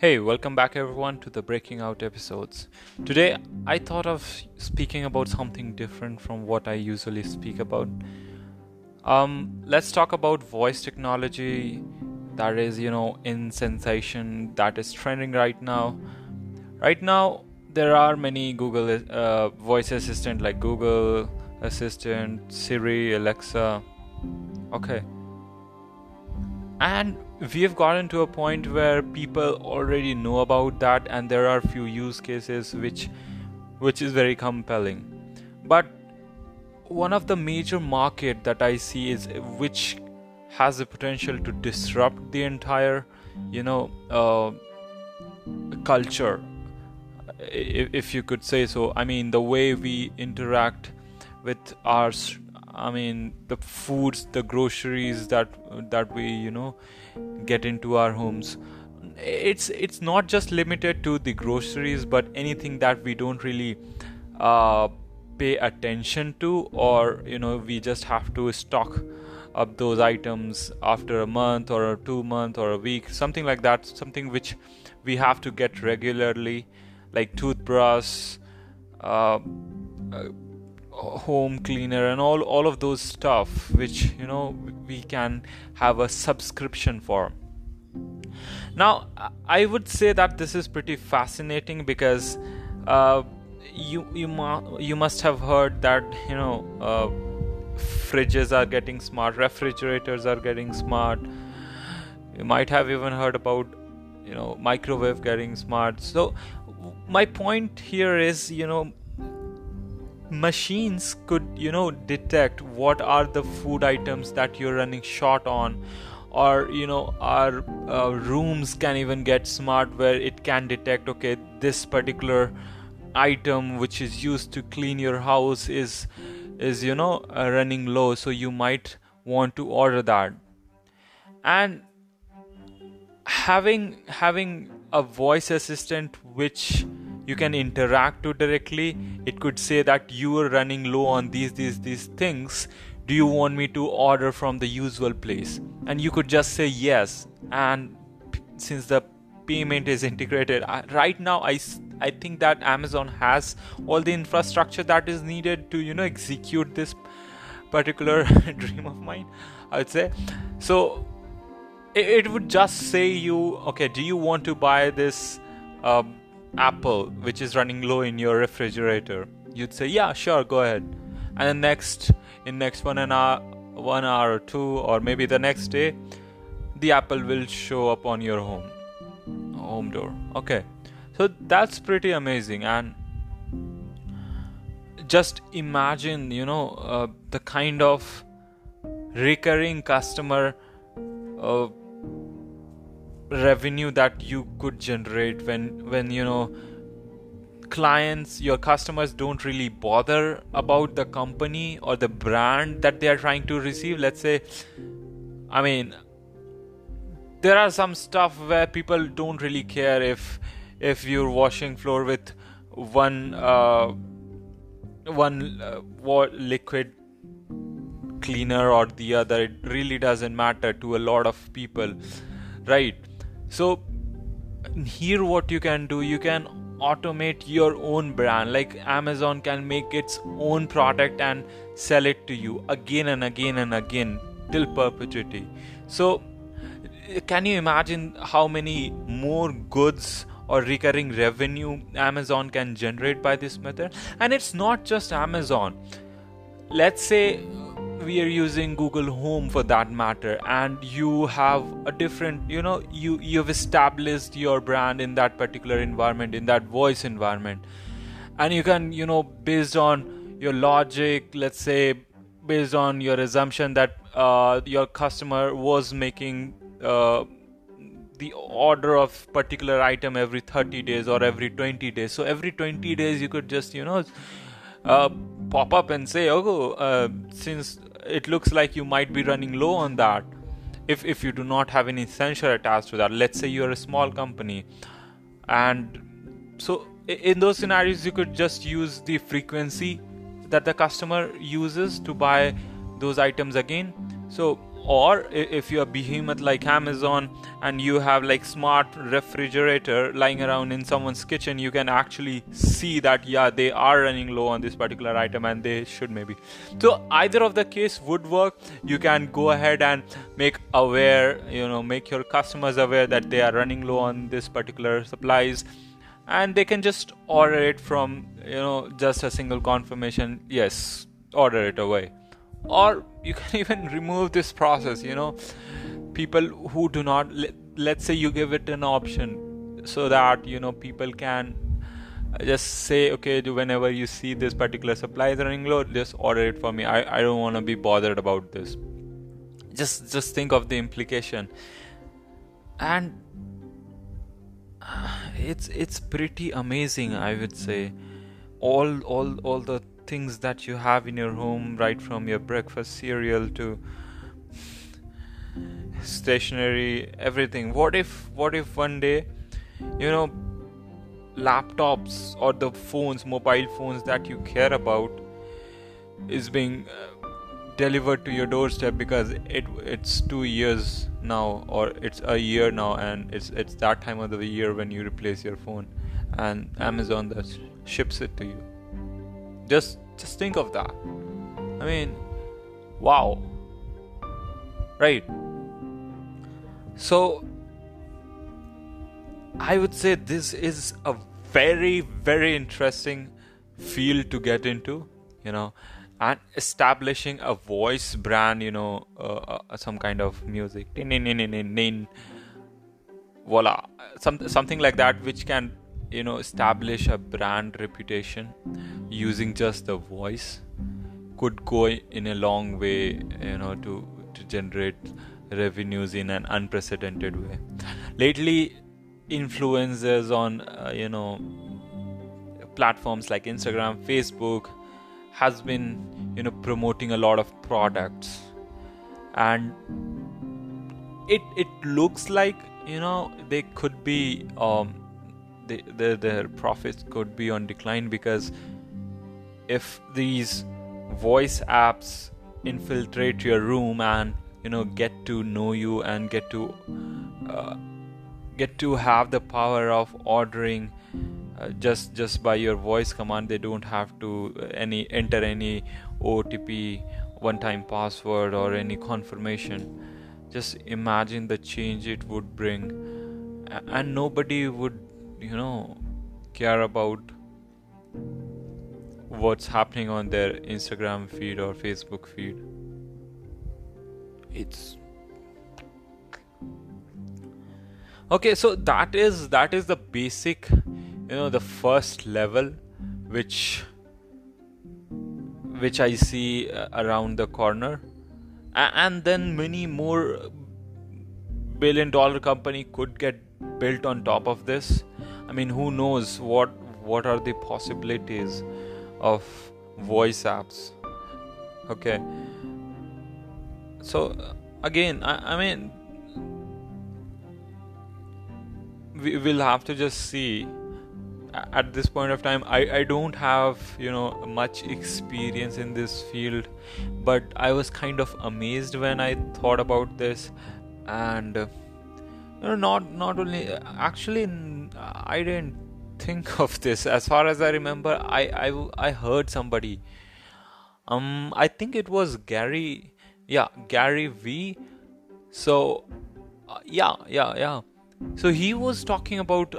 Hey, welcome back everyone to the Breaking Out episodes. Today I thought of speaking about something different from what I usually speak about. Um, let's talk about voice technology that is, you know, in sensation that is trending right now. Right now, there are many Google uh, voice assistant like Google Assistant, Siri, Alexa. Okay. And we have gotten to a point where people already know about that and there are few use cases which which is very compelling. But one of the major market that i see is which has the potential to disrupt the entire you know uh, culture if, if you could say so. I mean the way we interact with our I mean the foods, the groceries that that we you know get into our homes. It's it's not just limited to the groceries, but anything that we don't really uh, pay attention to, or you know we just have to stock up those items after a month or a two month or a week, something like that. Something which we have to get regularly, like toothbrush. Uh, uh, home cleaner and all all of those stuff which you know we can have a subscription for. Now i would say that this is pretty fascinating because uh, you you, mu- you must have heard that you know uh, fridges are getting smart refrigerators are getting smart. You might have even heard about you know microwave getting smart. So my point here is you know machines could you know detect what are the food items that you're running short on or you know our uh, rooms can even get smart where it can detect okay this particular item which is used to clean your house is is you know uh, running low so you might want to order that. And having having a voice assistant which you can interact to directly. It could say that you are running low on these these these things. Do you want me to order from the usual place? And you could just say yes. And since the payment is integrated right now i i think that amazon has all the infrastructure that is needed to you know execute this particular dream of mine i would say. So it, would just say you okay do you want to buy this uh, apple which is running low in your refrigerator. You'd say yeah sure go ahead. And then next in next one an hour one hour or two or maybe the next day the apple will show up on your home home door. Okay. So that's pretty amazing. And just imagine you know uh, the kind of recurring customer uh, revenue that you could generate when when you know clients your customers don't really bother about the company or the brand that they are trying to receive. Let's say i mean there are some stuff where people don't really care if if you're washing floor with one uh, one uh, liquid cleaner or the other. It really doesn't matter to a lot of people right so here what you can do you can automate your own brand. Like amazon can make its own product and sell it to you again and again and again till perpetuity. So can you imagine how many more goods or recurring revenue amazon can generate by this method? And it's not just amazon. Let's say we are using google home for that matter and you have a different you know you you've established your brand in that particular environment in that voice environment. And you can you know based on your logic let's say based on your assumption that uh, your customer was making uh, the order of particular item every 30 days or every 20 days. So every 20 days you could just you know uh, pop up and say oh uh, since it looks like you might be running low on that if if you do not have any sensor attached to that. Let's say you're a small company and so in those scenarios you could just use the frequency that the customer uses to buy those items again. So or if you're behemoth like amazon and you have like smart refrigerator lying around in someone's kitchen you can actually see that yeah they are running low on this particular item and they should maybe. So either of the case would work. You can go ahead and make aware you know make your customers aware that they are running low on this particular supplies. And they can just order it from you know just a single confirmation yes order it away or you can even remove this process you know. People who do not let's say you give it an option so that you know people can just say okay whenever you see this particular supply is running low just order it for me. I, I don't want to be bothered about this. Just just think of the implication. And uh, it's it's pretty amazing i would say. All all all the things that you have in your home right from your breakfast cereal to stationery everything. What if what if one day you know laptops or the phones mobile phones that you care about is being uh, delivered to your doorstep because it it's 2 years now or it's a year now and it's it's that time of the year when you replace your phone and Amazon that ships it to you just just think of that. I mean wow. Right? So I would say this is a very very interesting field to get into you know and establishing a voice brand you know uh, uh, some kind of music. Voila. Some, something like that which can you know establish a brand reputation using just the voice could go in a long way you know to to generate revenues in an unprecedented way. Lately influencers on uh, you know platforms like instagram facebook has been you know promoting a lot of products. And it it looks like you know they could be um they, their, their profits could be on decline because if these voice apps infiltrate your room and you know get to know you and get to uh, get to have the power of ordering uh, just just by your voice command they don't have to uh, any enter any otp one time password or any confirmation. Just imagine the change it would bring. And nobody would you know care about what's happening on their instagram feed or facebook feed. It's okay so that is that is the basic you know the first level which which i see uh, around the corner. And then many more billion dollar company could get built on top of this i mean who knows what what are the possibilities of voice apps? Okay. So again i, I mean we will have to just see. At this point of time I, I don't have you know much experience in this field but i was kind of amazed when i thought about this and uh, know not not only actually i didn't think of this. As far as i remember i i, I heard somebody. Um i think it was gary yeah gary vee so uh, yeah yeah yeah. So he was talking about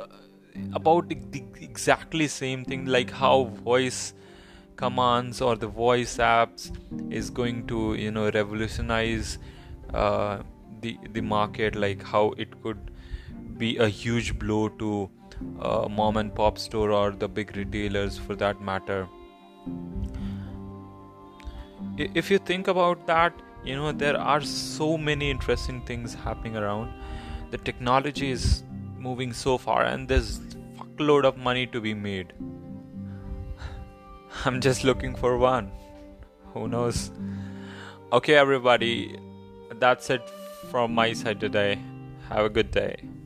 about the, the exactly same thing like how voice commands or the voice apps is going to you know revolutionize uh, the the market like how it could be a huge blow to uh, mom and pop store or the big retailers for that matter. If you think about that you know there are so many interesting things happening around. The technology is moving so far and there's fuckload of money to be made. I'm just looking for one. Who knows? Okay everybody that's it from my side today. Have a good day